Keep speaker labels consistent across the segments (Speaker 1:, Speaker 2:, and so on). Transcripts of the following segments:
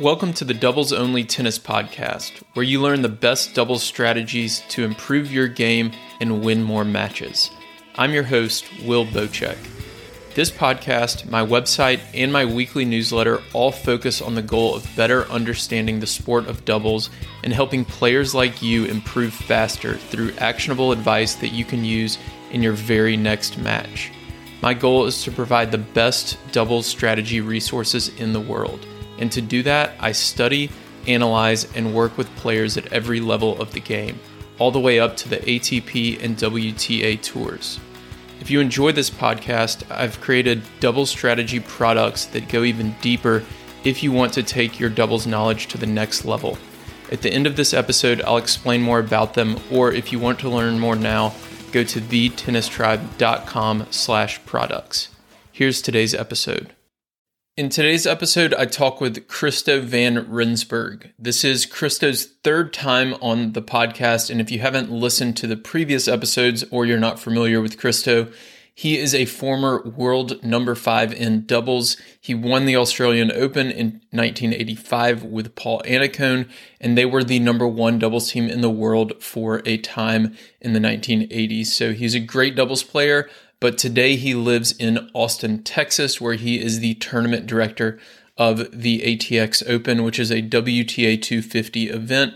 Speaker 1: Welcome to the Doubles Only Tennis Podcast, where you learn the best doubles strategies to improve your game and win more matches. I'm your host, Will Boucek. This podcast, my website, and my weekly newsletter all focus on the goal of better understanding the sport of doubles and helping players like you improve faster through actionable advice that you can use in your very next match. My goal is to provide the best doubles strategy resources in the world. And to do that, I study, analyze, and work with players at every level of the game, all the way up to the ATP and WTA tours. If you enjoy this podcast, I've created doubles strategy products that go even deeper if you want to take your doubles knowledge to the next level. At the end of this episode, I'll explain more about them, or if you want to learn more now, go to thetennistribe.com slash products. Here's today's episode. In today's episode, I talk with Christo van Rensburg. This is Christo's third time on the podcast, and if you haven't listened to the previous episodes or you're not familiar with Christo, he is a former world number five in doubles. He won the Australian Open in 1985 with Paul Annacone, and they were the number one doubles team in the world for a time in the 1980s. So he's a great doubles player but today he lives in Austin, Texas, where he is the tournament director of the ATX Open, which is a WTA 250 event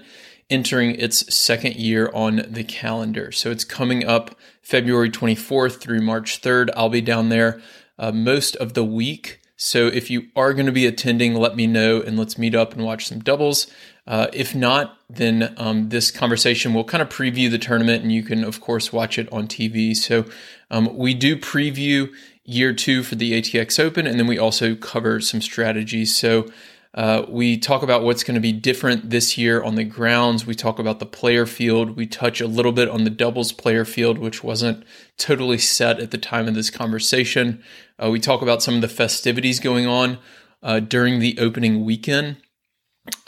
Speaker 1: entering its second year on the calendar. So it's coming up February 24th through March 3rd. I'll be down there uh, most of the week. So if you are going to be attending, let me know and let's meet up and watch some doubles. Uh, if not, then um, this conversation will kind of preview the tournament, and you can, of course, watch it on TV. So um, we do preview year two for the ATX Open, and then we also cover some strategies. So uh, we talk about what's going to be different this year on the grounds. We talk about the player field. We touch a little bit on the doubles player field, which wasn't totally set at the time of this conversation. Uh, we talk about some of the festivities going on uh, during the opening weekend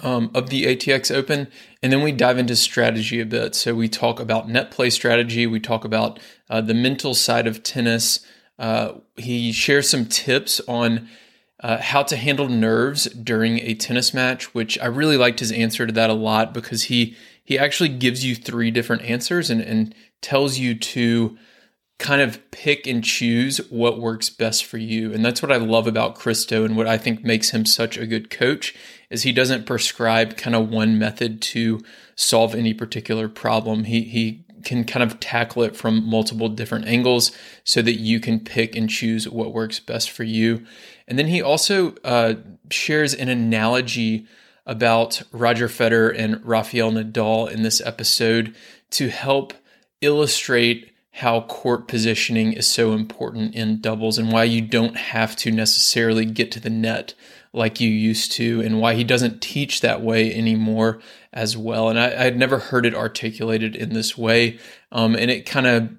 Speaker 1: um, of the ATX Open, and then we dive into strategy a bit. So we talk about net play strategy. We talk about uh, the mental side of tennis. Uh, he shares some tips on uh, how to handle nerves during a tennis match, which I really liked his answer to that a lot because he he actually gives you three different answers and, and tells you to kind of pick and choose what works best for you. And that's what I love about Christo and what I think makes him such a good coach is he doesn't prescribe kind of one method to solve any particular problem. He he can kind of tackle it from multiple different angles so that you can pick and choose what works best for you. And then he also uh, shares an analogy about Roger Federer and Rafael Nadal in this episode to help illustrate how court positioning is so important in doubles and why you don't have to necessarily get to the net like you used to and why he doesn't teach that way anymore as well. And I, had never heard it articulated in this way. Um, and it kind of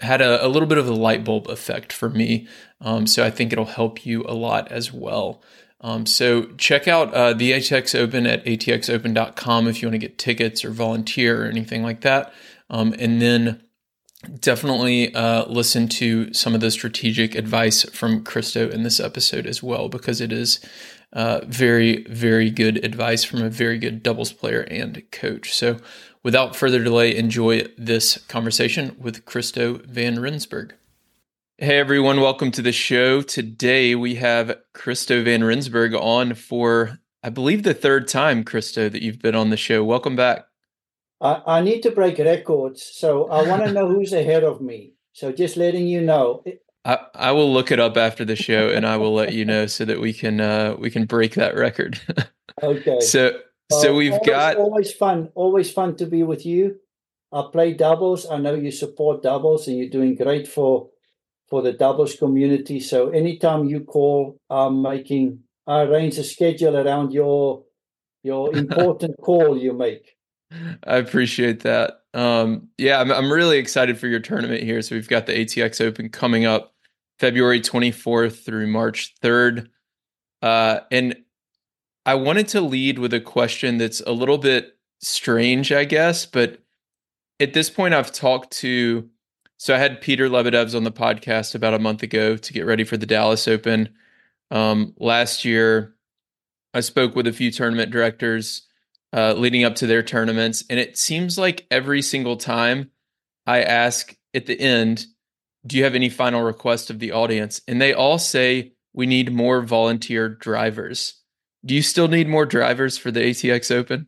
Speaker 1: had a, a, little bit of a light bulb effect for me. Um, so I think it'll help you a lot as well. Um, so check out uh, the ATX Open at atxopen.com if you want to get tickets or volunteer or anything like that. Um, and then definitely uh, listen to some of the strategic advice from Christo in this episode as well, because it is uh, very, very good advice from a very good doubles player and coach. So, without further delay, enjoy this conversation with Christo van Rensburg. Hey everyone, welcome to the show. Today we have Christo van Rensburg on for, I believe, the third time, Christo, that you've been on the show. Welcome back.
Speaker 2: I, I need to break records, so I want to know who's ahead of me. So just letting you know.
Speaker 1: I, I will look it up after the show and I will let you know so that we can uh we can break that record.
Speaker 2: okay.
Speaker 1: So so uh, we've
Speaker 2: always,
Speaker 1: got
Speaker 2: always fun, always fun to be with you. I play doubles. I know you support doubles and you're doing great for for the doubles community. So anytime you call, I'm making I arrange a schedule around your your important call you make.
Speaker 1: I appreciate that. Um, yeah, I'm, I'm really excited for your tournament here. So we've got the ATX Open coming up February 24th through March 3rd. Uh, and I wanted to lead with a question that's a little bit strange, I guess, but at this point, I've talked to. So I had Peter Lebedevs on the podcast about a month ago to get ready for the Dallas Open. Um, last year, I spoke with a few tournament directors uh, leading up to their tournaments, and it seems like every single time I ask at the end, "Do you have any final request of the audience?" and they all say we need more volunteer drivers. Do you still need more drivers for the ATX Open?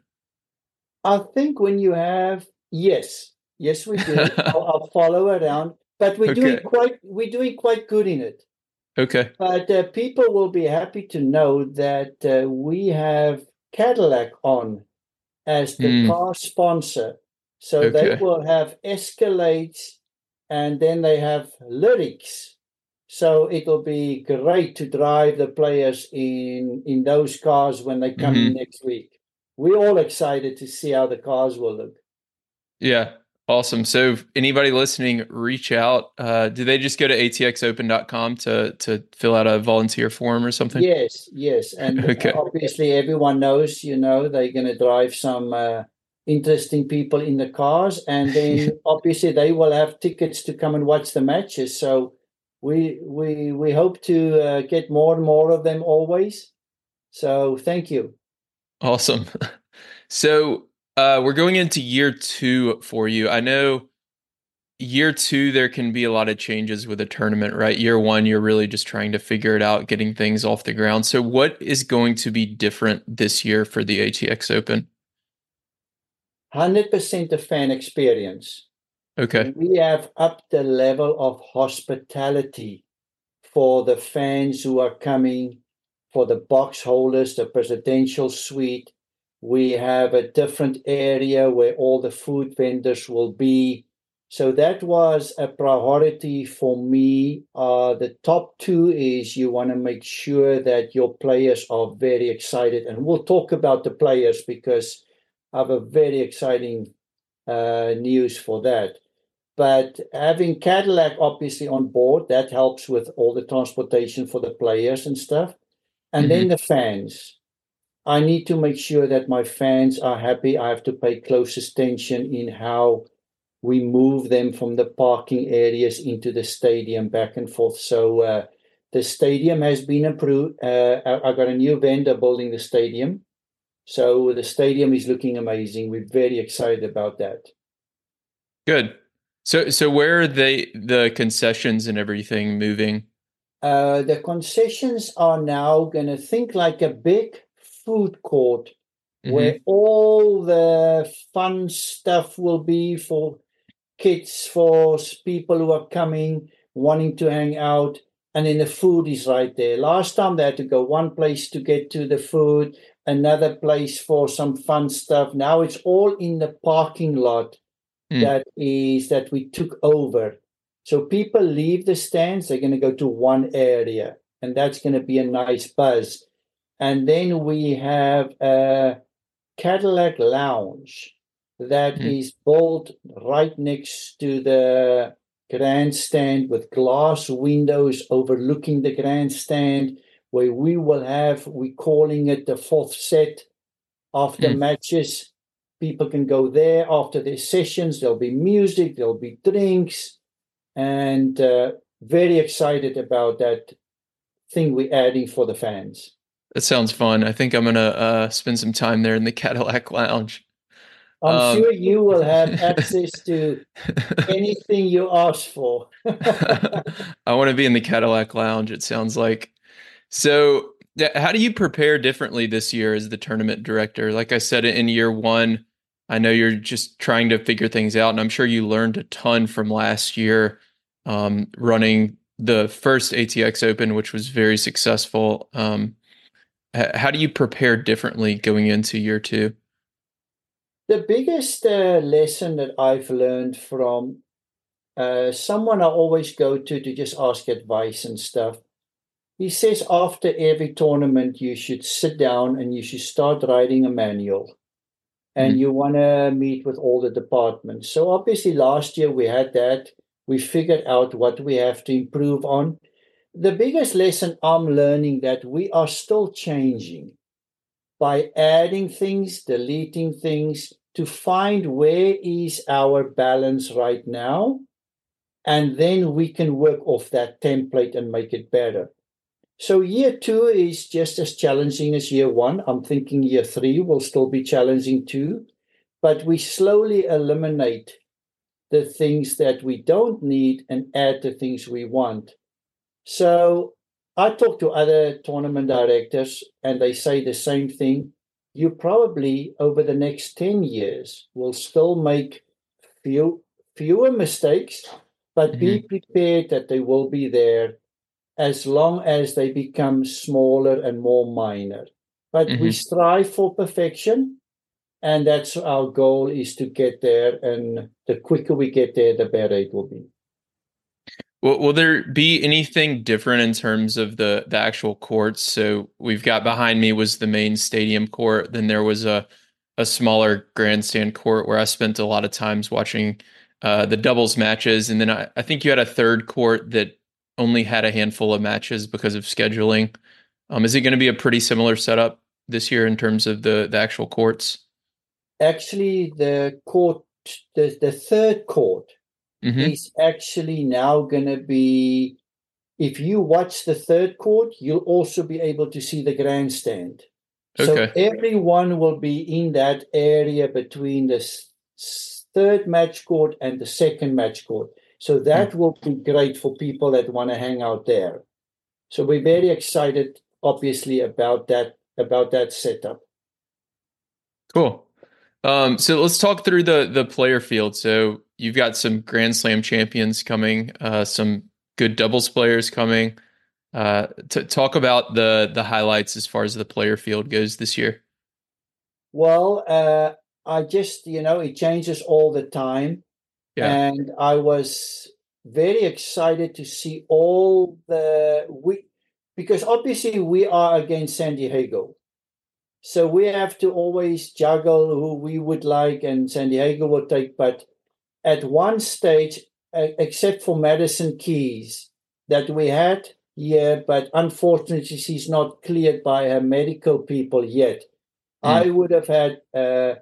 Speaker 2: I think when you have yes, yes, we do. I'll, I'll, follow around, but we're okay. doing quite we're doing quite good in it.
Speaker 1: Okay.
Speaker 2: But uh, people will be happy to know that uh, we have Cadillac on as the mm. car sponsor, so okay. they will have Escalades, and then they have Lyriqs so it'll be great to drive the players in in those cars when they come mm-hmm. in next week. We're all excited to see how the cars will look.
Speaker 1: Yeah, awesome. So anybody listening, reach out. Uh, do they just go to atxopen.com to to fill out a volunteer form or something?
Speaker 2: Yes, yes. And okay. obviously everyone knows, you know, they're going to drive some uh, interesting people in the cars and then obviously they will have tickets to come and watch the matches. So we we we hope to uh, get more and more of them always. So thank you.
Speaker 1: Awesome. So uh, we're going into year two for you. I know year two there can be a lot of changes with a tournament, right? Year one, you're really just trying to figure it out, getting things off the ground. So what is going to be different this year for the ATX Open?
Speaker 2: Hundred percent of fan experience.
Speaker 1: Okay.
Speaker 2: We have upped the level of hospitality for the fans who are coming, for the box holders, the presidential suite. We have a different area where all the food vendors will be. So that was a priority for me. Uh, the top two is you want to make sure that your players are very excited. And we'll talk about the players because I have a very exciting uh, news for that. But having Cadillac obviously on board, that helps with all the transportation for the players and stuff. And mm-hmm. then the fans. I need to make sure that my fans are happy. I have to pay close attention in how we move them from the parking areas into the stadium back and forth. So uh, the stadium has been approved. Uh, I, I got a new vendor building the stadium. So the stadium is looking amazing. We're very excited about that.
Speaker 1: Good. So, so where are they the concessions and everything moving?
Speaker 2: Uh, the concessions are now going to think like a big food court mm-hmm. where all the fun stuff will be for kids, for people who are coming, wanting to hang out. And then the food is right there. Last time they had to go one place to get to the food, another place for some fun stuff. Now it's all in the parking lot mm. that is that we took over. So people leave the stands, they're going to go to one area, and that's going to be a nice buzz. And then we have a Cadillac Lounge that mm. is built right next to the grandstand with glass windows overlooking the grandstand where we will have we're calling it the fourth set after mm. matches People can go there after their sessions. There'll be music, there'll be drinks, and uh, very excited about that thing we're adding for the fans.
Speaker 1: That sounds fun. I think I'm gonna uh, spend some time there in the Cadillac Lounge.
Speaker 2: I'm um, sure you will have access to anything you ask for.
Speaker 1: I want to be in the Cadillac Lounge. It sounds like. So, how do you prepare differently this year as the tournament director? Like I said, in year one, I know you're just trying to figure things out, and I'm sure you learned a ton from last year um, running the first ATX Open, which was very successful. Um, how do you prepare differently going into year two?
Speaker 2: The biggest uh, lesson that I've learned from uh, someone I always go to to just ask advice and stuff. He says after every tournament, you should sit down and you should start writing a manual and mm-hmm. you want to meet with all the departments. So obviously, last year we had that. We figured out what we have to improve on. The biggest lesson I'm learning that we are still changing by adding things, deleting things to find where is our balance right now. And then we can work off that template and make it better. So year two is just as challenging as year one. I'm thinking year three will still be challenging too, but we slowly eliminate the things that we don't need and add the things we want. So I talk to other tournament directors and they say the same thing. You probably over the next 10 years will still make few fewer mistakes, but mm-hmm. be prepared that they will be there as long as they become smaller and more minor. But mm-hmm. we strive for perfection and that's our goal is to get there and the quicker we get there the better it will be
Speaker 1: will, will there be anything different in terms of the the actual courts? So we've got behind me was the main stadium court. Then there was a a smaller grandstand court where i spent a lot of times watching uh, the doubles matches. And then I, I think you had a third court that only had a handful of matches because of scheduling. Um, is it going to be a pretty similar setup this year in terms of the the actual courts?
Speaker 2: Actually the court, the, the third court mm-hmm. is actually now going to be, if you watch the third court, you'll also be able to see the grandstand. Okay. So everyone will be in that area between the third match court and the second match court. So that mm. will be great for people that want to hang out there. So we're very excited, obviously, about that about that setup.
Speaker 1: Cool. Um, so let's talk through the the player field. So you've got some Grand Slam champions coming, uh, some good doubles players coming. Uh, to talk about the the highlights as far as the player field goes this year.
Speaker 2: Well, uh, I just you know it changes all the time, yeah. and I was very excited to see all the we because obviously we are against San Diego. So we have to always juggle who we would like and San Diego will take. But at one stage, except for Madison Keys that we had here, but unfortunately she's not cleared by her medical people yet. Mm. I would have had uh,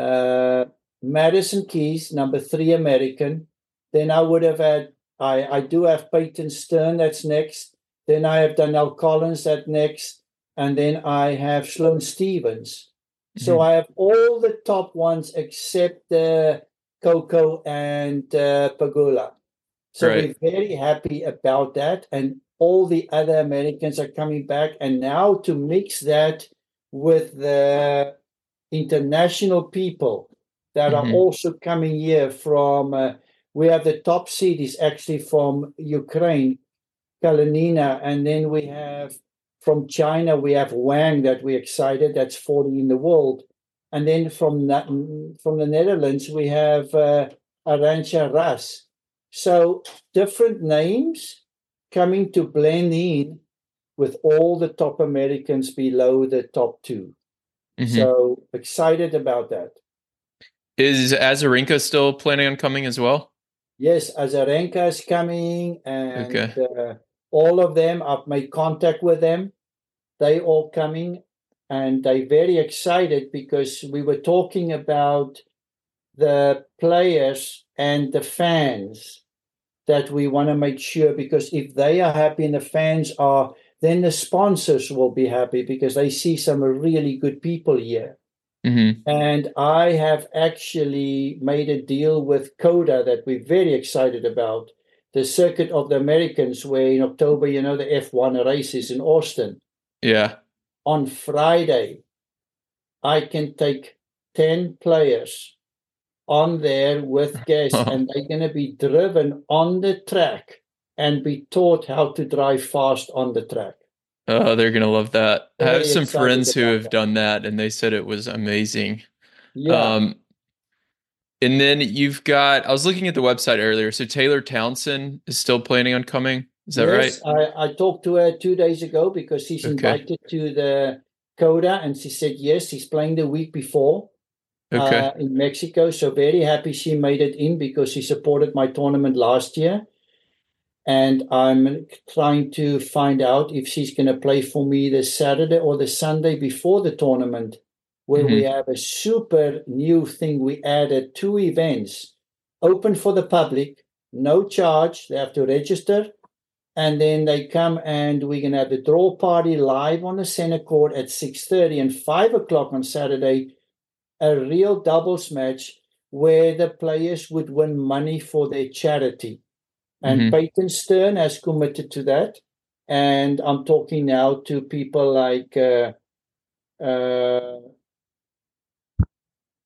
Speaker 2: uh, Madison Keys, number three American. Then I would have had I, I do have Peyton Stearns that's next. Then I have Danielle Collins that next and then I have Sloane Stephens. Mm-hmm. So I have all the top ones except uh, Coco and uh, Pegula. So right. we're very happy about that. And all the other Americans are coming back. And now to mix that with the international people that mm-hmm. are also coming here from, uh, we have the top seed is actually from Ukraine, Kalinina. And then we have from China, we have Wang that we're excited. That's 40 in the world. And then from from the Netherlands, we have uh, Arantxa Rus. So different names coming to blend in with all the top Americans below the top 2 mm-hmm. So excited about that.
Speaker 1: Is Azarenka still planning on coming as well?
Speaker 2: Yes, Azarenka is coming, and okay. uh, all of them. I've made contact with them. They all coming, and they very excited because we were talking about the players and the fans that we want to make sure because if they are happy and the fans are then the sponsors will be happy because they see some really good people here mm-hmm. and i have actually made a deal with COTA that we're very excited about the circuit of the Americas, where in October, you know, the F1 races in Austin.
Speaker 1: Yeah.
Speaker 2: On Friday, I can take 10 players on there with guests, and they're going to be driven on the track and be taught how to drive fast on the track.
Speaker 1: Oh, they're going to love that. Very I have some friends who have that. done that, and they said it was amazing. Yeah. Um, and then you've got, I was looking at the website earlier. So Taylor Townsend is still planning on coming. Is that yes,
Speaker 2: right? I, I talked to her two days ago because she's okay. invited to the COTA, and she said yes, she's playing the week before okay. uh, in Mexico. So very happy she made it in because she supported my tournament last year. And I'm trying to find out if she's going to play for me the Saturday or the Sunday before the tournament where mm-hmm. we have a super new thing. We added two events open for the public, no charge. They have to register. And then they come and we're gonna have the draw party live on the center court at six thirty and five o'clock on Saturday, a real doubles match where the players would win money for their charity. And
Speaker 1: Mhm.
Speaker 2: Peyton Stearns has committed to that. And I'm talking now to people like uh, uh,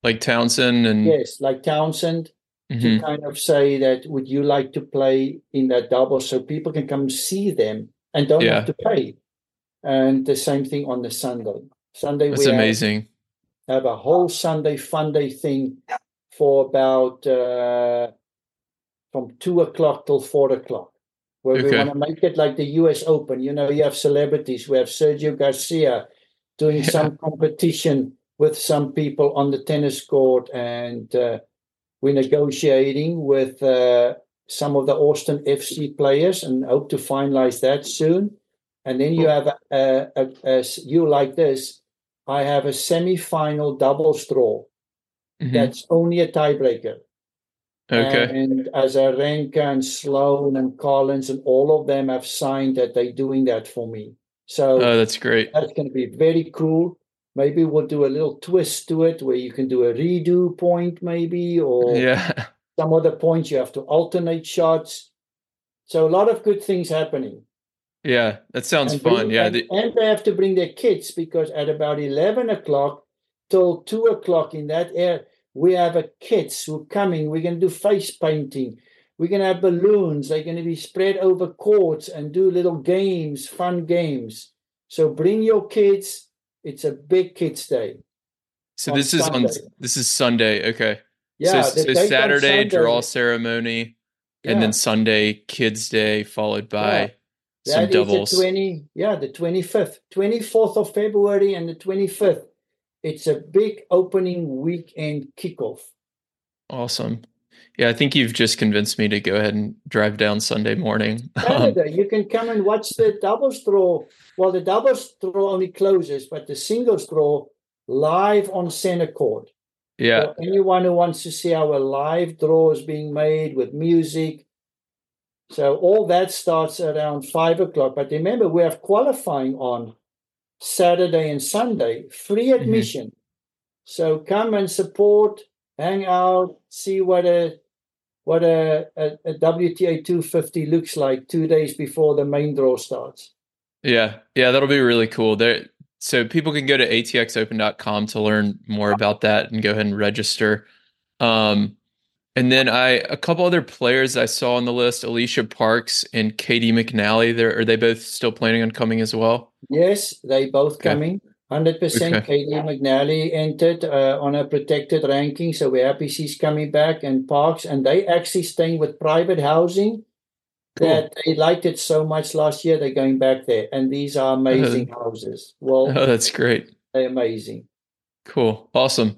Speaker 1: Like Townsend and
Speaker 2: yes, like Townsend
Speaker 1: Mhm.
Speaker 2: to kind of say that would you like to play in that double so people can come see them and don't
Speaker 1: Yeah.
Speaker 2: have to pay. And the same thing on the Sunday. Sunday
Speaker 1: that's
Speaker 2: we have-
Speaker 1: amazing.
Speaker 2: have a whole Sunday fun day thing for about uh, from two o'clock till four o'clock, where we
Speaker 1: Okay.
Speaker 2: want to make it like the U.S. Open. You know, you have celebrities. We have Sergio Garcia doing
Speaker 1: Yeah.
Speaker 2: some competition with some people on the tennis court, and uh, we're negotiating with uh, some of the Austin FC players, and hope to finalize that soon. And then you have a, a, a, you like this. I have a semi-final doubles draw
Speaker 1: Mhm.
Speaker 2: that's only a tiebreaker.
Speaker 1: Okay.
Speaker 2: And Azarenka and Sloane and Collins and all of them have signed that they're doing that for me. So
Speaker 1: Oh, that's great.
Speaker 2: that's going to be very cool. Maybe we'll do a little twist to it where you can do a redo point, maybe, or
Speaker 1: Yeah.
Speaker 2: some other points you have to alternate shots. So a lot of good things happening.
Speaker 1: Yeah. That sounds
Speaker 2: And
Speaker 1: fun.
Speaker 2: bring-
Speaker 1: Yeah.
Speaker 2: and,
Speaker 1: the-
Speaker 2: and they have to bring their kids because at about 11 o'clock till 2 o'clock in that air we have a kids who are coming. We're going to do face painting. We're going to have balloons. They're going to be spread over courts and do little games, fun games. So bring your kids. It's a big kids day.
Speaker 1: so this is on
Speaker 2: Sunday.
Speaker 1: this is Sunday. Okay.
Speaker 2: Yeah,
Speaker 1: so, so Saturday
Speaker 2: Sunday-
Speaker 1: draw ceremony, and then Sunday kids day followed by some
Speaker 2: That is
Speaker 1: doubles.
Speaker 2: the 20, yeah, the 25th, 24th of February and the 25th. It's a big opening weekend kickoff.
Speaker 1: Awesome. Yeah, I think you've just convinced me to go ahead and drive down Sunday morning. Um,
Speaker 2: Canada, you can come and watch the doubles draw. Well, the doubles draw only closes, but the singles draw live on center court.
Speaker 1: yeah.
Speaker 2: For anyone who wants to see our live draw is being made with music. So all that starts around five o'clock. But remember, we have qualifying on Saturday and Sunday, free
Speaker 1: Mm-hmm.
Speaker 2: admission. So come and support, hang out, see what a what a, a, a WTA 250 looks like two days before the main draw starts.
Speaker 1: Yeah, yeah, that'll be really cool. There, so people can go to atxopen.com to learn more about that and go ahead and register. Um, and then I a couple other players I saw on the list: Alicia Parks and Caty McNally. There are they both still planning on coming as well?
Speaker 2: Yes, they both
Speaker 1: Okay.
Speaker 2: coming. 100%
Speaker 1: Okay.
Speaker 2: Caty McNally entered uh, on a protected ranking, so we're happy she's coming back. And Parks, and they actually staying with private housing
Speaker 1: Cool.
Speaker 2: that they liked it so much last year, they're going back there. And these are amazing houses. Well,
Speaker 1: Oh, that's great.
Speaker 2: they're amazing.
Speaker 1: Cool, awesome.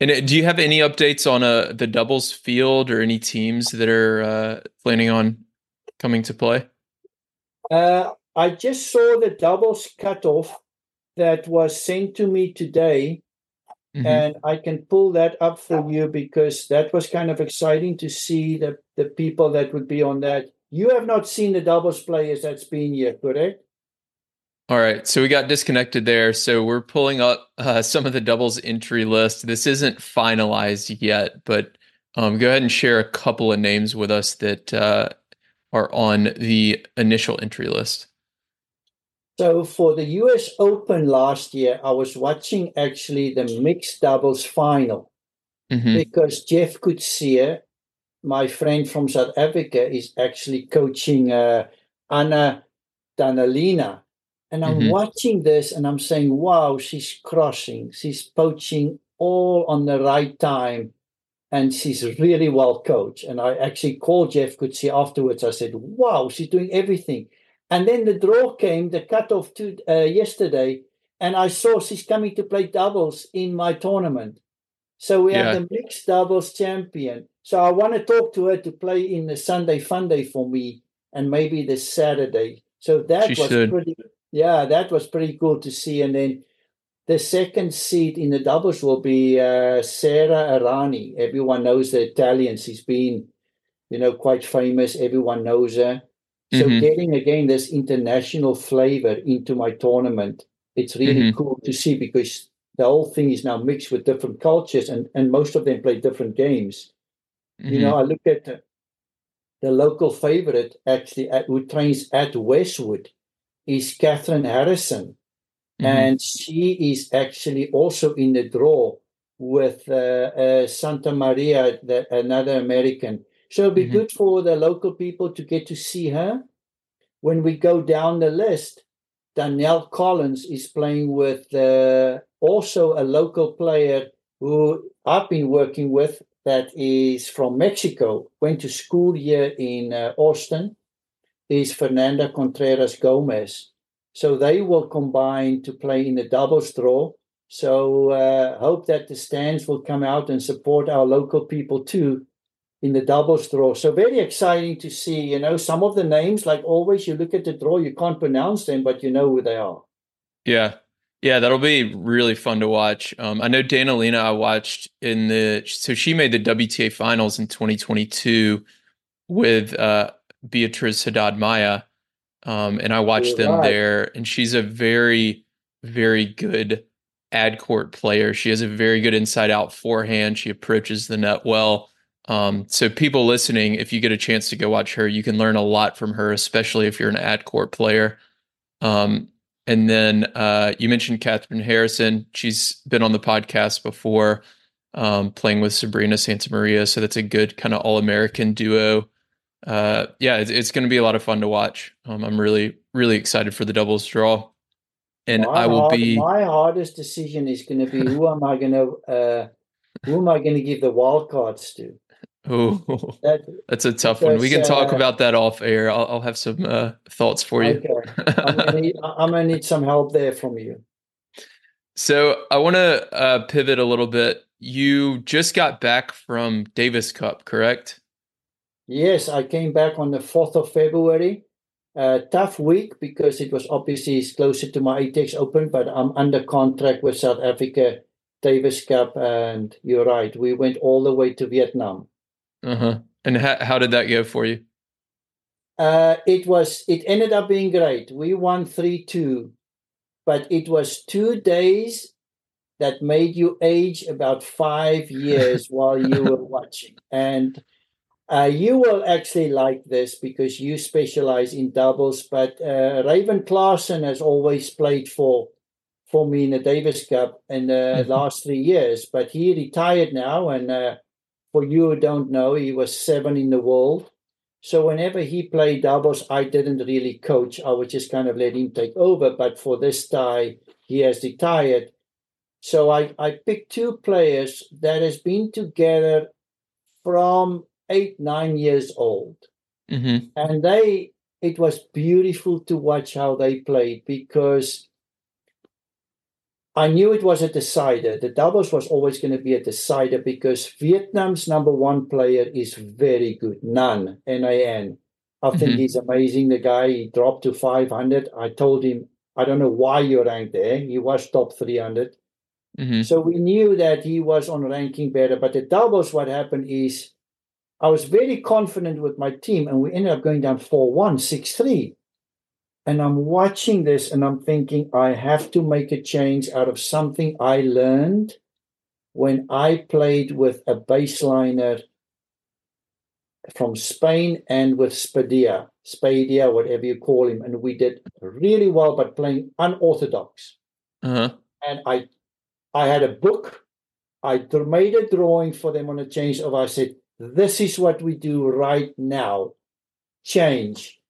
Speaker 1: And uh, do you have any updates on uh, the doubles field or any teams that are uh, planning on coming to play?
Speaker 2: Uh, I just saw the doubles cutoff that was sent to me today.
Speaker 1: Mhm.
Speaker 2: and I can pull that up for you because that was kind of exciting to see the, the people that would be on that. You have not seen the doubles players that's been here, correct?
Speaker 1: All right, so we got disconnected there. So we're pulling up uh, some of the doubles entry list. This isn't finalized yet, but um, go ahead and share a couple of names with us that uh, are on the initial entry list.
Speaker 2: So for the US Open last year, I was watching actually the mixed doubles final
Speaker 1: hmm
Speaker 2: because Jeff Coetzee, my friend from South Africa, is actually coaching uh, Anna Danilina. And I'm
Speaker 1: Mhm.
Speaker 2: watching this and I'm saying, wow, she's crossing. She's poaching all on the right time. And she's really well coached. And I actually called Jeff Coetzee afterwards. I said, wow, she's doing everything. And then the draw came, the cutoff to uh, yesterday, and I saw she's coming to play doubles in my tournament. So we
Speaker 1: Yeah.
Speaker 2: have the mixed doubles champion. So I want to talk to her to play in the Sunday Fun Day for me, and maybe the Saturday. So that
Speaker 1: She
Speaker 2: was
Speaker 1: should.
Speaker 2: pretty. Yeah, that was pretty cool to see. And then the second seed in the doubles will be uh, Sara Errani. Everyone knows the Italian. She's been, you know, quite famous. Everyone knows her. So
Speaker 1: Mhm.
Speaker 2: getting again this international flavor into my tournament, it's really
Speaker 1: Mhm.
Speaker 2: cool to see because the whole thing is now mixed with different cultures and, and most of them play different games. You know, I look at the, the local favorite actually at, who trains at Westwood is Catherine Harrison.
Speaker 1: Mhm.
Speaker 2: And she is actually also in the draw with uh, uh, Santamaria, the, another American. So it'll be
Speaker 1: Mhm.
Speaker 2: good for the local people to get to see her. When we go down the list, Danielle Collins is playing with uh, also a local player who I've been working with that is from Mexico, went to school here in uh, Austin, is Fernanda Contreras Gomez. So they will combine to play in the doubles draw. So uh, hope that the stands will come out and support our local people too in the doubles draw. So very exciting to see. You know, some of the names, like always, you look at the draw, you can't pronounce them, but you know who they are.
Speaker 1: Yeah. Yeah, that'll be really fun to watch. Um, I know Danilina I watched in the so she made the WTA finals in 2022 with uh, Beatriz Haddad Maya. Um, and I watched
Speaker 2: You're
Speaker 1: them
Speaker 2: right.
Speaker 1: there, and she's a very, very good ad court player. She has a very good inside out forehand. She approaches the net well. Um, so people listening, if you get a chance to go watch her, you can learn a lot from her, especially if you're an ad court player. Um, and then uh, you mentioned Catherine Harrison. She's been on the podcast before, um, playing with Sabrina Santamaria. So that's a good kind of all American duo. Uh, yeah, it's, it's going to be a lot of fun to watch. Um, I'm really, really excited for the doubles draw. And
Speaker 2: my
Speaker 1: I will
Speaker 2: hard-
Speaker 1: be.
Speaker 2: my hardest decision is going to be who am I going to uh, who am I going to give the wild cards to?
Speaker 1: Oh,
Speaker 2: That
Speaker 1: that's a tough one. We can talk
Speaker 2: uh,
Speaker 1: about that off air. I'll, I'll have some uh, thoughts for you.
Speaker 2: okay. I'm to need, I'm to need some help there from you.
Speaker 1: So I want to uh, pivot a little bit. You just got back from Davis Cup, correct?
Speaker 2: Yes, I came back on the 4th of February. Uh, tough week because it was obviously it's closer to my ATEX Open, but I'm under contract with South Africa Davis Cup. And you're right, we went all the way to Vietnam.
Speaker 1: Uh huh. And how how did that go for you?
Speaker 2: Uh, it was it ended up being great. We won three two, but it was two days that made you age about five years while you were watching. And uh, you will actually like this because you specialize in doubles. But uh, Raven Klaasen has always played for for me in the Davis Cup in the
Speaker 1: Mhm.
Speaker 2: last three years, but he retired now. And uh, for you who don't know, he was seven in the world. So whenever he played doubles, I didn't really coach. I would just kind of let him take over. But for this tie, he has retired. So I, I picked two players that has been together from eight, nine years old.
Speaker 1: Mm-hmm.
Speaker 2: And they it was beautiful to watch how they played because I knew it was a decider. The doubles was always going to be a decider because Vietnam's number one player is very good. Nan, N-A-N. I think
Speaker 1: Mhm.
Speaker 2: he's amazing. The guy, he dropped to 500. I told him, I don't know why you're ranked there. He was top 300.
Speaker 1: Mm-hmm.
Speaker 2: So we knew that he was on ranking better. But the doubles, what happened is I was very confident with my team, and we ended up going down 4 1, 6 3. And I'm watching this and I'm thinking, I have to make a change out of something I learned when I played with a baseliner from Spain and with Spadia, Spadia, whatever you call him. And we did really well, but playing unorthodox
Speaker 1: Uh-huh.
Speaker 2: and I I had a book. I made a drawing for them on a change of I said, this is what we do right now. Change.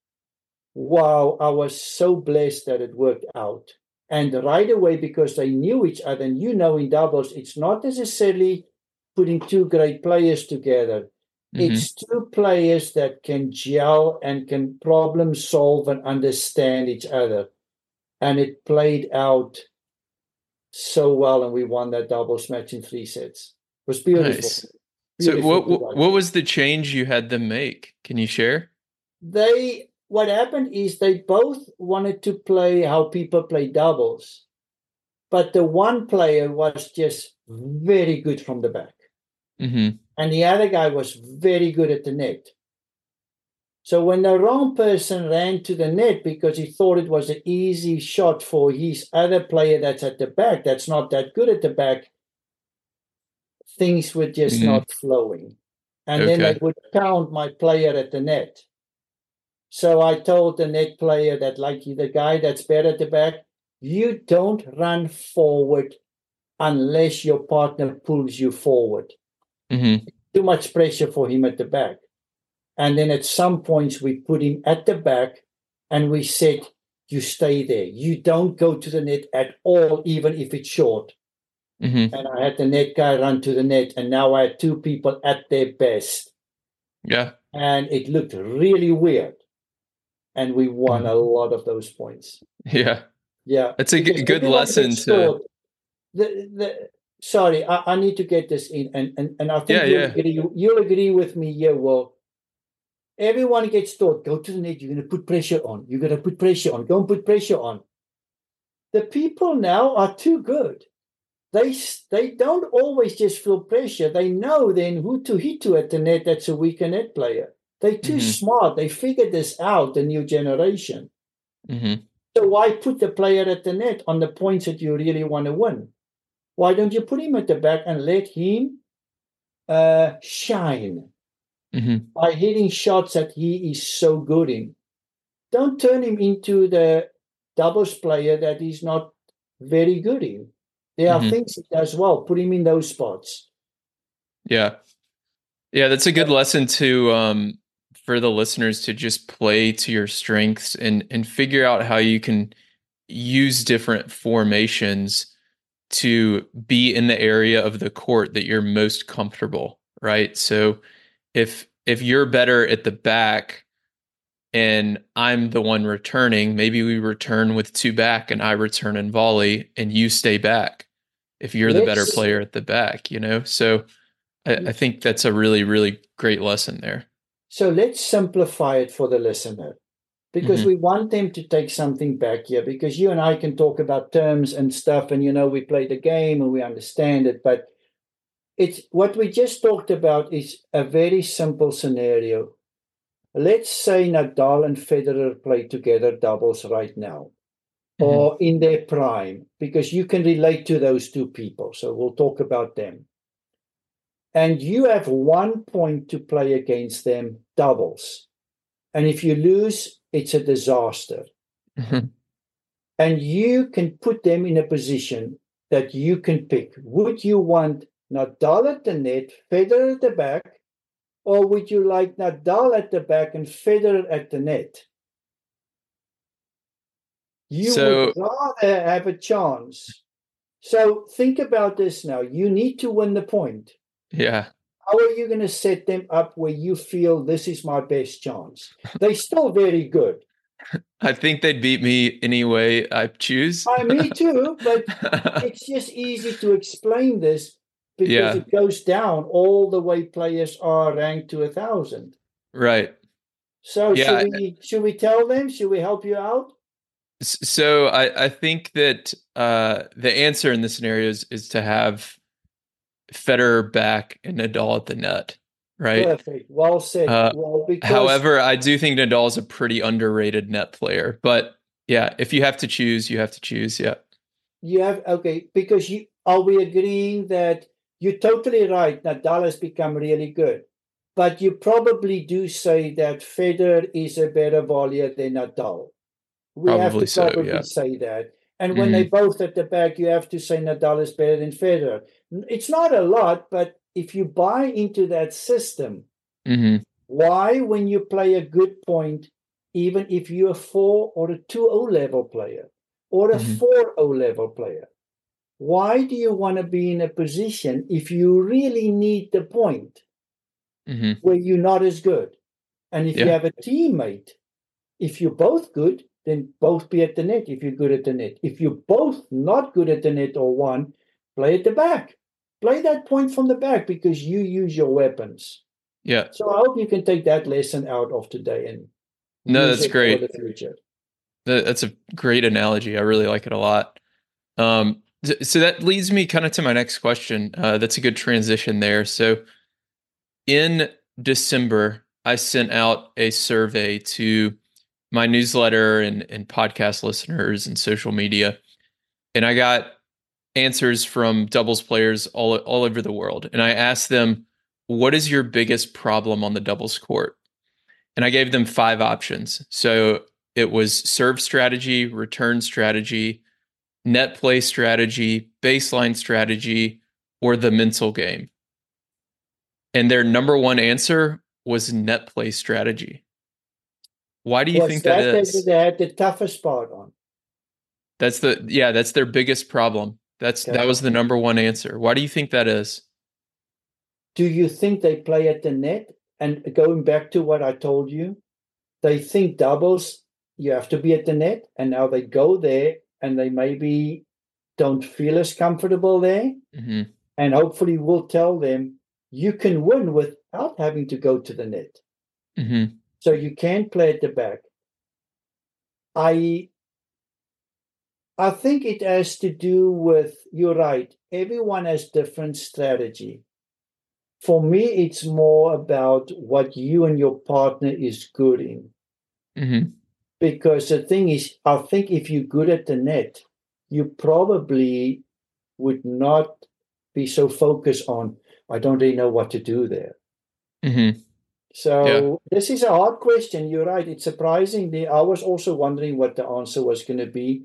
Speaker 2: Wow, I was so blessed that it worked out. And right away, because they knew each other, and you know in doubles, it's not necessarily putting two great players together.
Speaker 1: Mhm.
Speaker 2: It's two players that can gel and can problem solve and understand each other. And it played out so well, and we won that doubles match in three sets. It was beautiful.
Speaker 1: Nice. So
Speaker 2: Beautiful
Speaker 1: what what what was the change you had them make? Can you share?
Speaker 2: they what happened is they both wanted to play how people play doubles, but the one player was just very good from the back,
Speaker 1: Mm-hmm.
Speaker 2: and the other guy was very good at the net. So when the wrong person ran to the net because he thought it was an easy shot for his other player that's at the back, that's not that good at the back, things were just mm-hmm. not flowing. And okay. then they would count my player at the net. So I told the net player that, like the guy that's better at the back, you don't run forward unless your partner pulls you forward.
Speaker 1: Mm-hmm.
Speaker 2: Too much pressure for him at the back. And then at some points, we put him at the back and we said, You stay there. You don't go to the net at all, even if it's short.
Speaker 1: Mm-hmm.
Speaker 2: And I had the net guy run to the net. And now I had two people at their best.
Speaker 1: Yeah.
Speaker 2: And it looked really weird. And we won mm-hmm. a lot of those points.
Speaker 1: Yeah.
Speaker 2: Yeah.
Speaker 1: It's a g- good lesson to.
Speaker 2: The, the, sorry, I, I, need to get this in. And, and, and I think yeah, you'll, yeah. Agree, you'll agree with me Yeah, Well everyone gets taught go to the net, you're going to put pressure on, you're going to put pressure on, go and put pressure on. The people now are too good. They, they don't always just feel pressure. They know then who to hit to at the net that's a weaker net player. They're too mm-hmm. smart. They figured this out, the new generation.
Speaker 1: Mm-hmm.
Speaker 2: So why put the player at the net on the points that you really want to win? Why don't you put him at the back and let him uh, shine?
Speaker 1: mm-hmm.
Speaker 2: by hitting shots that he is so good in. Don't turn him into the doubles player that he's not very good in. There are mm-hmm. things he does well. Put him in those spots.
Speaker 1: Yeah. Yeah, that's a good lesson to um for the listeners to just play to your strengths and and figure out how you can use different formations to be in the area of the court that you're most comfortable, right? So if if you're better at the back and I'm the one returning, maybe we return with two back and I return in volley and you stay back if you're the better player at the back, you know? So I, I, think that's a really, really great lesson there.
Speaker 2: So let's simplify it for the listener because mm-hmm. we want them to take something back here because you and I can talk about terms and stuff and, you know, we play the game and we understand it, but it's what we just talked about is a very simple scenario. Let's say Nadal and Federer play together doubles right now, mm-hmm. or in their prime, because you can relate to those two people. So we'll talk about them. And you have one point to play against them doubles. And if you lose, it's a disaster.
Speaker 1: Mm-hmm.
Speaker 2: And you can put them in a position that you can pick. Would you want Nadal at the net, Federer at the back, or would you like Nadal at the back and Federer at the net? You so, would rather have a chance. So think about this now. You need to win the point.
Speaker 1: Yeah.
Speaker 2: How are you going to set them up where you feel this is my best chance? They're still very good.
Speaker 1: I think they'd beat me anyway I choose.
Speaker 2: I, me too, but it's just easy to explain this because yeah. it goes down all the way players are ranked to a thousand.
Speaker 1: Right.
Speaker 2: So yeah. should we should we tell them? Should we help you out?
Speaker 1: So I, I think that uh, the answer in this scenario is, is to have Federer back and Nadal at the net, right?
Speaker 2: Perfect. Well said. Uh, well,
Speaker 1: because... However, I do think Nadal is a pretty underrated net player. But yeah, if you have to choose, you have to choose. Yeah.
Speaker 2: You have okay because you are we agreeing that you're totally right. Nadal has become really good. But you probably do say that Federer is a better volleyer than Nadal. We probably have to so, probably yeah. say that. And when mm-hmm. they both at the back, you have to say Nadal is better than Federer. It's not a lot, but if you buy into that system,
Speaker 1: mm-hmm.
Speaker 2: why, when you play a good point, even if you're a four or a 2 0 level player or a mm-hmm. 4 0 level player, why do you want to be in a position if you really need the point
Speaker 1: mm-hmm.
Speaker 2: where you're not as good? And if yeah. you have a teammate, if you're both good, then both be at the net if you're good at the net. If you're both not good at the net or one, play at the back. Play that point from the back because you use your weapons.
Speaker 1: Yeah.
Speaker 2: So I hope you can take that lesson out of today and
Speaker 1: no, that's great. The future. That's a great analogy. I really like it a lot. Um, so that leads me kind of to my next question. Uh, that's a good transition there. So in December, I sent out a survey to my newsletter and, and podcast listeners and social media. And I got answers from doubles players all, all over the world. And I asked them, what is your biggest problem on the doubles court? And I gave them five options. So it was serve strategy, return strategy, net play strategy, baseline strategy, or the mental game. And their number one answer was net play strategy. Why do you think that, that is?
Speaker 2: They had the toughest part on.
Speaker 1: That's the yeah, that's their biggest problem. That's okay. that was the number one answer. Why do you think that is?
Speaker 2: Do you think they play at the net? And going back to what I told you, they think doubles, you have to be at the net, and now they go there and they maybe don't feel as comfortable there. Mm-hmm. And hopefully we'll tell them you can win without having to go to the net. Mm-hmm. So you can play at the back. I I think it has to do with you're right. Everyone has different strategy. For me, it's more about what you and your partner is good in. Mm-hmm. Because the thing is, I think if you're good at the net, you probably would not be so focused on, I don't really know what to do there. Mm-hmm. So yeah. this is a hard question. You're right. It's surprising. I was also wondering what the answer was going to be.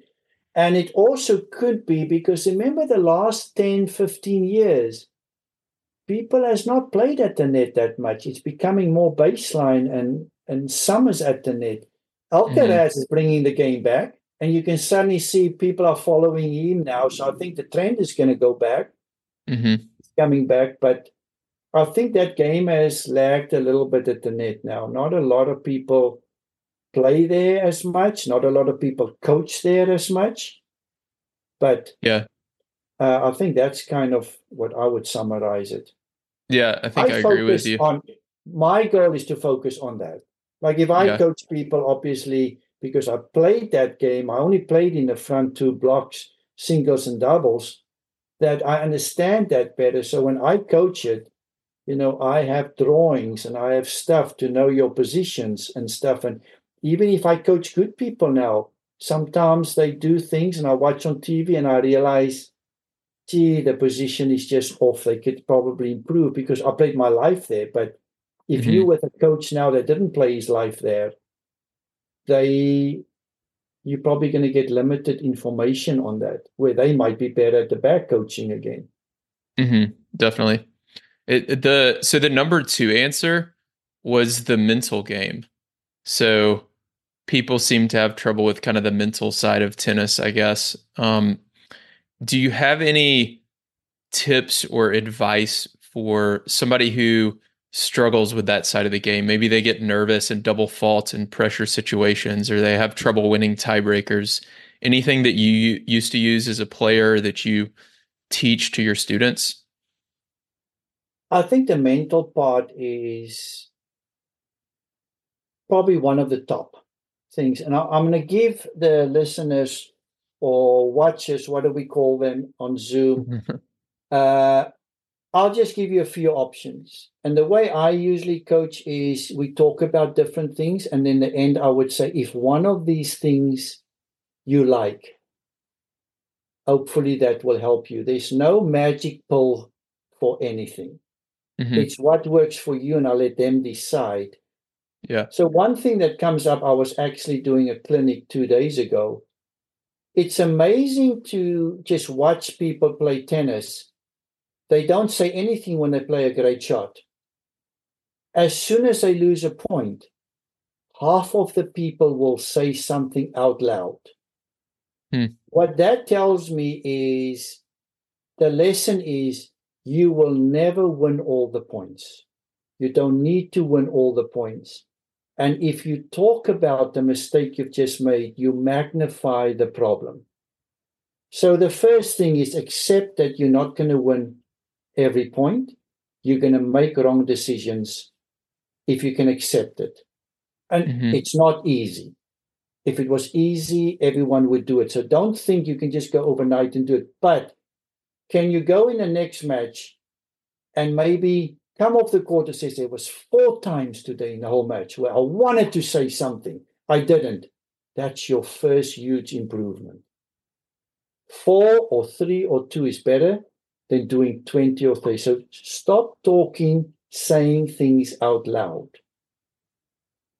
Speaker 2: And it also could be because remember the last 10, 15 years, people has not played at the net that much. It's becoming more baseline and, and Summers at the net. Alcaraz mm-hmm. is bringing the game back. And you can suddenly see people are following him now. So I think the trend is going to go back. Mm-hmm. It's coming back. But I think that game has lagged a little bit at the net now. Not a lot of people play there as much. Not a lot of people coach there as much. But
Speaker 1: yeah,
Speaker 2: uh, I think that's kind of what I would summarize it.
Speaker 1: Yeah, I think I, I agree with you.
Speaker 2: On, my goal is to focus on that. Like if I yeah. coach people, obviously, because I played that game, I only played in the front two blocks, singles and doubles, that I understand that better. So when I coach it, you know, I have drawings and I have stuff to know your positions and stuff. And even if I coach good people now, sometimes they do things and I watch on TV and I realize, gee, the position is just off. They could probably improve because I played my life there. But if mm-hmm. you were a coach now that didn't play his life there, they you're probably going to get limited information on that, where they might be better at the back coaching again.
Speaker 1: Mm-hmm. Definitely. It, the so the number two answer was the mental game. So people seem to have trouble with kind of the mental side of tennis, I guess. Um, do you have any tips or advice for somebody who struggles with that side of the game? Maybe they get nervous and double fault in pressure situations, or they have trouble winning tiebreakers. Anything that you used to use as a player that you teach to your students?
Speaker 2: I think the mental part is probably one of the top things. And I, am going to give the listeners or watchers, what do we call them on Zoom? uh, I'll just give you a few options. And the way I usually coach is we talk about different things. And in the end, I would say if one of these things you like, hopefully that will help you. There's no magic pill for anything. Mm-hmm. It's what works for you, and I'll let them decide.
Speaker 1: Yeah.
Speaker 2: So one thing that comes up, I was actually doing a clinic two days ago. It's amazing to just watch people play tennis. They don't say anything when they play a great shot. As soon as they lose a point, half of the people will say something out loud. Hmm. What that tells me is the lesson is you will never win all the points. You don't need to win all the points. And if you talk about the mistake you've just made, you magnify the problem. So the first thing is accept that you're not going to win every point. You're going to make wrong decisions if you can accept it. And mm-hmm. it's not easy. If it was easy, everyone would do it. So don't think you can just go overnight and do it. But can you go in the next match and maybe come off the court and says there was four times today in the whole match where I wanted to say something. I didn't. That's your first huge improvement. Four or three or two is better than doing 20 or 30. So stop talking, saying things out loud.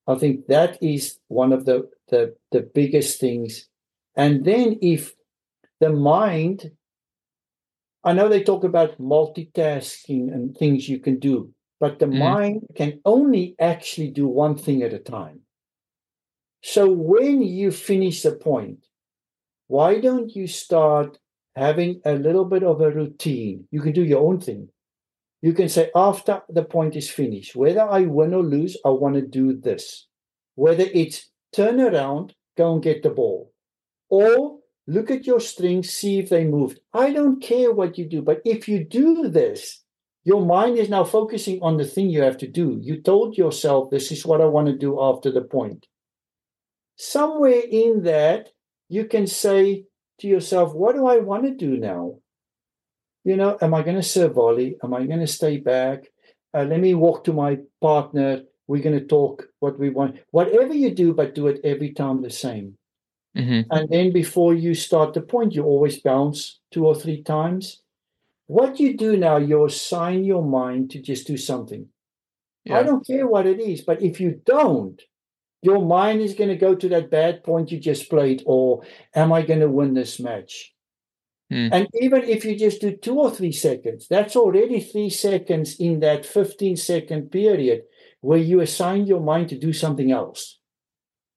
Speaker 2: I think that is one of the, the, the biggest things. And then if the mind, I know they talk about multitasking and things you can do, but the mm. mind can only actually do one thing at a time. So when you finish the point, why don't you start having a little bit of a routine? You can do your own thing. You can say, after the point is finished, whether I win or lose, I want to do this. Whether it's turn around, go and get the ball, or look at your strings, see if they moved. I don't care what you do, but if you do this, your mind is now focusing on the thing you have to do. You told yourself, this is what I want to do after the point. Somewhere in that, you can say to yourself, what do I want to do now? You know, am I going to serve volley? Am I going to stay back? Uh, let me walk to my partner. We're going to talk what we want. Whatever you do, but do it every time the same. Mm-hmm. And then before you start the point, you always bounce two or three times. What you do now, you assign your mind to just do something. Yeah. I don't care what it is, but if you don't, your mind is going to go to that bad point you just played, or am I going to win this match? Mm. And even if you just do two or three seconds, that's already three seconds in that 15 second period where you assign your mind to do something else.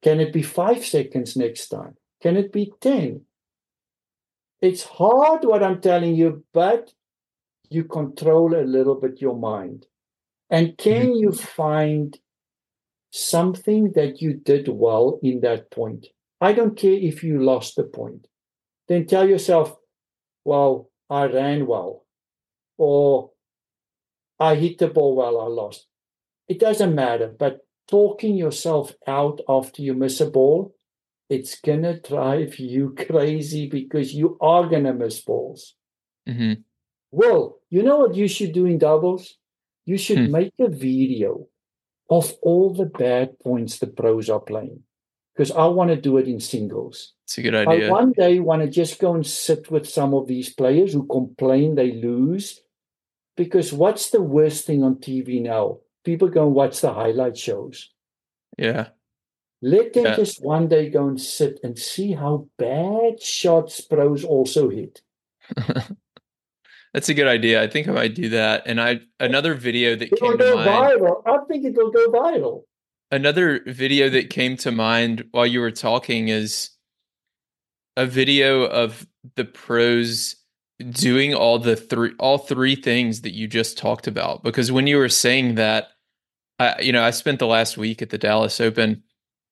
Speaker 2: Can it be five seconds next time? Can it be 10? It's hard what I'm telling you, but you control a little bit your mind. And can mm-hmm. you find something that you did well in that point. I don't care if you lost the point. Then tell yourself, well, I ran well, or I hit the ball well, I lost. It doesn't matter, but talking yourself out after you miss a ball, it's going to drive you crazy because you are going to miss balls. Mm-hmm. Well, you know what you should do in doubles? You should hmm. make a video of all the bad points the pros are playing because I want to do it in singles.
Speaker 1: It's a good idea.
Speaker 2: I one day want to just go and sit with some of these players who complain they lose. Because what's the worst thing on TV now? People go and watch the highlight shows.
Speaker 1: Yeah.
Speaker 2: Let them yeah. just one day go and sit and see how bad shots pros also hit.
Speaker 1: That's a good idea. I think I might do that. And I another video that
Speaker 2: it'll
Speaker 1: came to mind.
Speaker 2: Viral. I think it'll go viral.
Speaker 1: Another video that came to mind while you were talking is a video of the pros doing all the three all three things that you just talked about. Because when you were saying that, I you know I spent the last week at the Dallas Open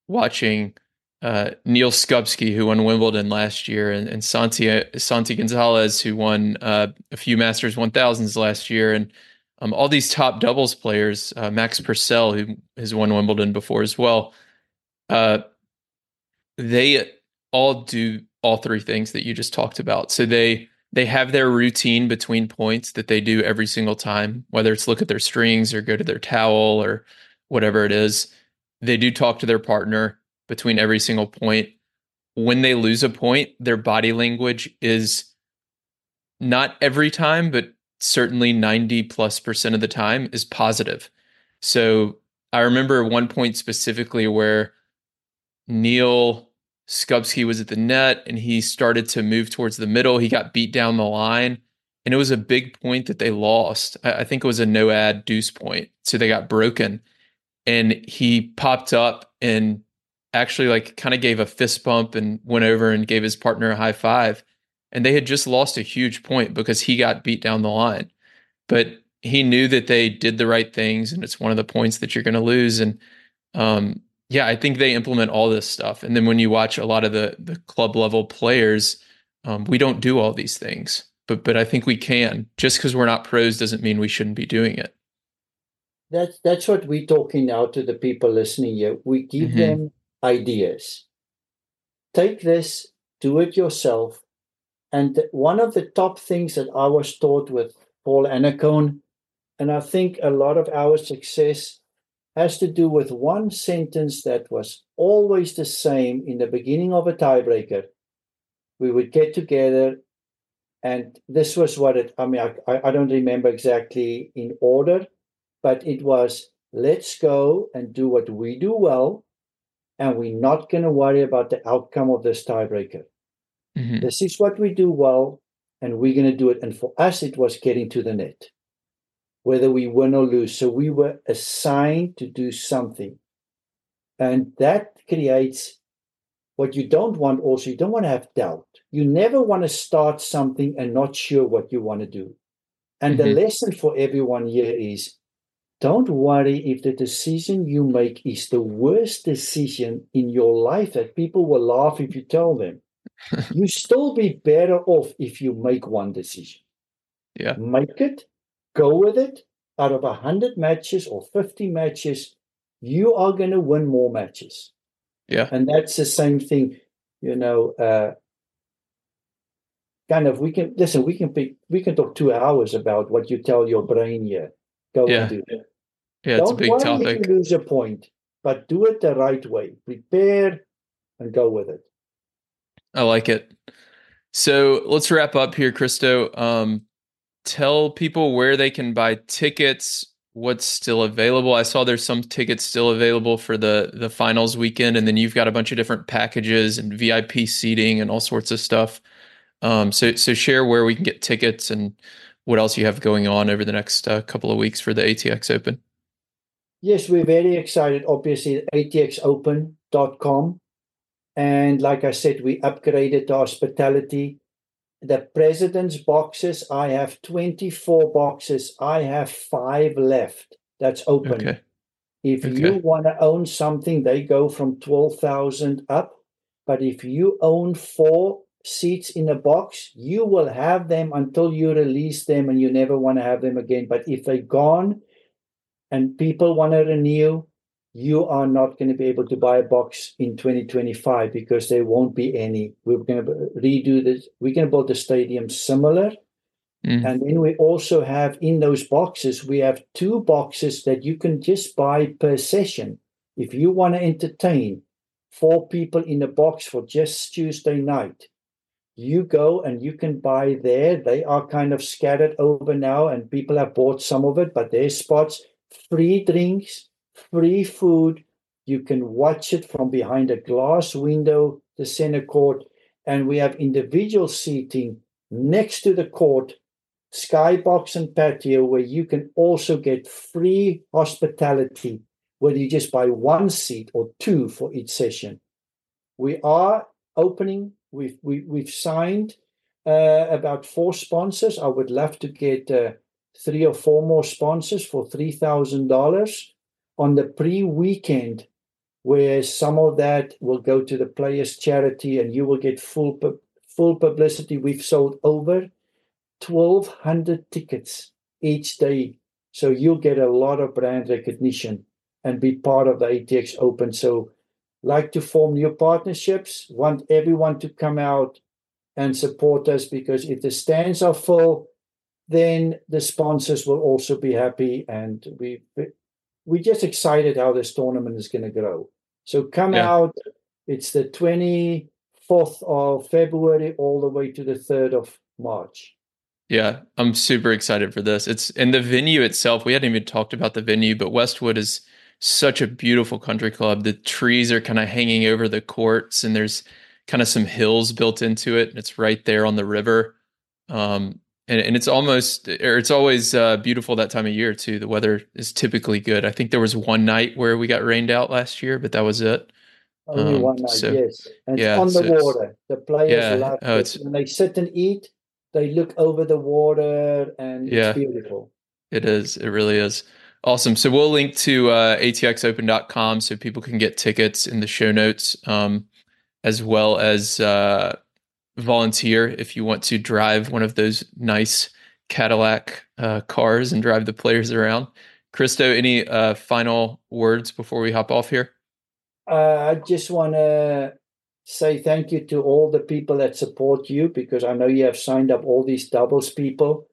Speaker 1: watching uh, Neal Skupski, who won Wimbledon last year, and, and Santi Santi Gonzalez, who won uh, a few Masters 1000s last year, and um, all these top doubles players, uh, Max Purcell, who has won Wimbledon before as well. Uh, they all do all three things that you just talked about. So they they have their routine between points that they do every single time, whether it's look at their strings or go to their towel or whatever it is. They do talk to their partner between every single point. When they lose a point, their body language is not every time, but certainly 90 plus percent of the time is positive. So I remember one point specifically where Neal Skupski was at the net and he started to move towards the middle. He got beat down the line. And it was a big point that they lost. I think it was a no ad deuce point. So they got broken. And he popped up and actually like kind of gave a fist bump and went over and gave his partner a high five. And they had just lost a huge point because he got beat down the line. But he knew that they did the right things and it's one of the points that you're going to lose. And um, yeah, I think they implement all this stuff. And then when you watch a lot of the the club level players, um, we don't do all these things. But but I think we can. Just because we're not pros doesn't mean we shouldn't be doing it.
Speaker 2: That's that's what we're talking now to the people listening here. We give mm-hmm. them ideas. Take this, do it yourself. And one of the top things that I was taught with Paul Annacone, and I think a lot of our success has to do with one sentence that was always the same in the beginning of a tiebreaker. We would get together, and this was what it, I mean, I, I don't remember exactly in order, but it was let's go and do what we do well, and we're not going to worry about the outcome of this tiebreaker. Mm-hmm. This is what we do well, and we're going to do it. And for us, it was getting to the net whether we win or lose. So we were assigned to do something. And that creates what you don't want also. You don't want to have doubt. You never want to start something and not sure what you want to do. And mm-hmm. the lesson for everyone here is don't worry if the decision you make is the worst decision in your life that people will laugh if you tell them. you still be better off if you make one decision.
Speaker 1: Yeah.
Speaker 2: Make it go with it. Out of 100 matches or 50 matches, you are going to win more matches.
Speaker 1: Yeah.
Speaker 2: And that's the same thing, you know. Uh, kind of, we can listen, we can be, we can talk two hours about what you tell your brain here. Go
Speaker 1: yeah.
Speaker 2: and do it.
Speaker 1: Yeah, it's Don't a big topic.
Speaker 2: You lose a point, but do it the right way. Prepare and go with it.
Speaker 1: I like it. So let's wrap up here, Christo. Um, tell people where they can buy tickets, what's still available. I saw there's some tickets still available for the the finals weekend, and then you've got a bunch of different packages and VIP seating and all sorts of stuff. Um, so so share where we can get tickets and what else you have going on over the next uh, couple of weeks for the ATX Open.
Speaker 2: Yes, we're very excited. Obviously, atxopen.com. And like I said, we upgraded the hospitality the president's boxes, I have 24 boxes. I have five left that's open. Okay. If okay. you want to own something, they go from 12,000 up. But if you own four seats in a box, you will have them until you release them and you never want to have them again. But if they're gone and people want to renew, you are not going to be able to buy a box in 2025 because there won't be any. We're going to redo this. We're going to build the stadium similar. Mm. And then we also have in those boxes, we have two boxes that you can just buy per session. If you want to entertain four people in a box for just Tuesday night, you go and you can buy there. They are kind of scattered over now, and people have bought some of it, but there's spots, free drinks, free food. You can watch it from behind a glass window, the center court, and we have individual seating next to the court, skybox and patio, where you can also get free hospitality, whether you just buy one seat or two for each session. We are opening. We've we, have we have signed uh, about four sponsors. I would love to get uh, three or four more sponsors for three thousand dollars on the pre weekend, where some of that will go to the players' charity and you will get full, full publicity. We've sold over 1,200 tickets each day. So you'll get a lot of brand recognition and be part of the ATX Open. So, like to form new partnerships, want everyone to come out and support us because if the stands are full, then the sponsors will also be happy and we we're just excited how this tournament is going to grow. So come yeah. out. It's the 24th of February all the way to the 3rd of March.
Speaker 1: Yeah, I'm super excited for this. It's and the venue itself, we hadn't even talked about the venue, but Westwood is such a beautiful country club. The trees are kind of hanging over the courts and there's kind of some hills built into it. And it's right there on the river. Um, and, and it's almost or it's always uh, beautiful that time of year too. The weather is typically good. I think there was one night where we got rained out last year, but that was it.
Speaker 2: Only um, one night, so, yes. And yeah, on the so water. The players yeah, love oh, it. When they sit and eat, they look over the water and yeah, it's beautiful.
Speaker 1: It is. It really is. Awesome. So we'll link to uh, atxopen.com so people can get tickets in the show notes, um, as well as uh, volunteer if you want to drive one of those nice Cadillac uh, cars and drive the players around. Christo, any uh, final words before we hop off here?
Speaker 2: Uh, I just want to say thank you to all the people that support you because I know you have signed up all these doubles people.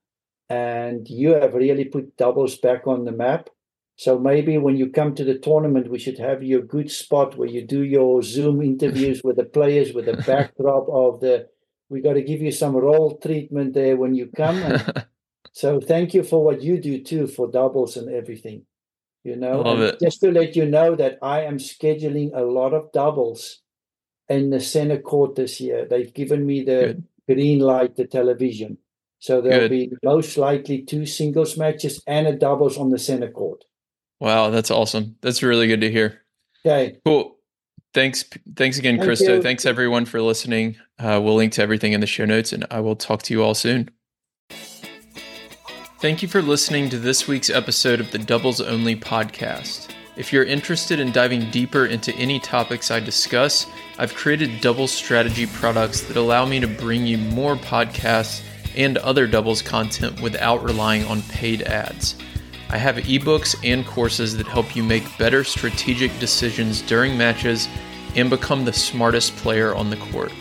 Speaker 2: and you have really put doubles back on the map. So maybe when you come to the tournament, we should have you a good spot where you do your Zoom interviews with the players with a backdrop of the. We got to give you some role treatment there when you come. And so thank you for what you do too for doubles and everything. You know, just to let you know that I am scheduling a lot of doubles in the center court this year. They've given me the
Speaker 1: Good.
Speaker 2: green light, the television. So there'll
Speaker 1: Good.
Speaker 2: be most likely two singles matches and a doubles on the center court.
Speaker 1: Wow, that's awesome. That's really good to hear.
Speaker 2: Okay.
Speaker 1: Cool. Thanks. Thanks again,
Speaker 2: Thank
Speaker 1: Christo.
Speaker 2: you.
Speaker 1: Thanks everyone for listening. Uh, we'll link to everything in the show notes, and I will talk to you all soon. Thank you for listening to this week's episode of the Doubles Only podcast. If you're interested in diving deeper into any topics I discuss, I've created double strategy products that allow me to bring you more podcasts and other doubles content without relying on paid ads. I have ebooks and courses that help you make better strategic decisions during matches and become the smartest player on the court.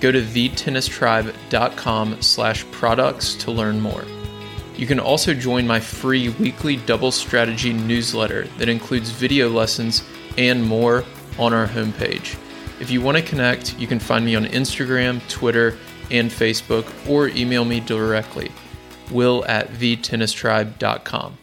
Speaker 1: Go to thetennistribe.com slash products to learn more. You can also join my free weekly double strategy newsletter that includes video lessons and more on our homepage. If you want to connect, you can find me on Instagram, Twitter, and Facebook, or email me directly, will at thetennistribe.com.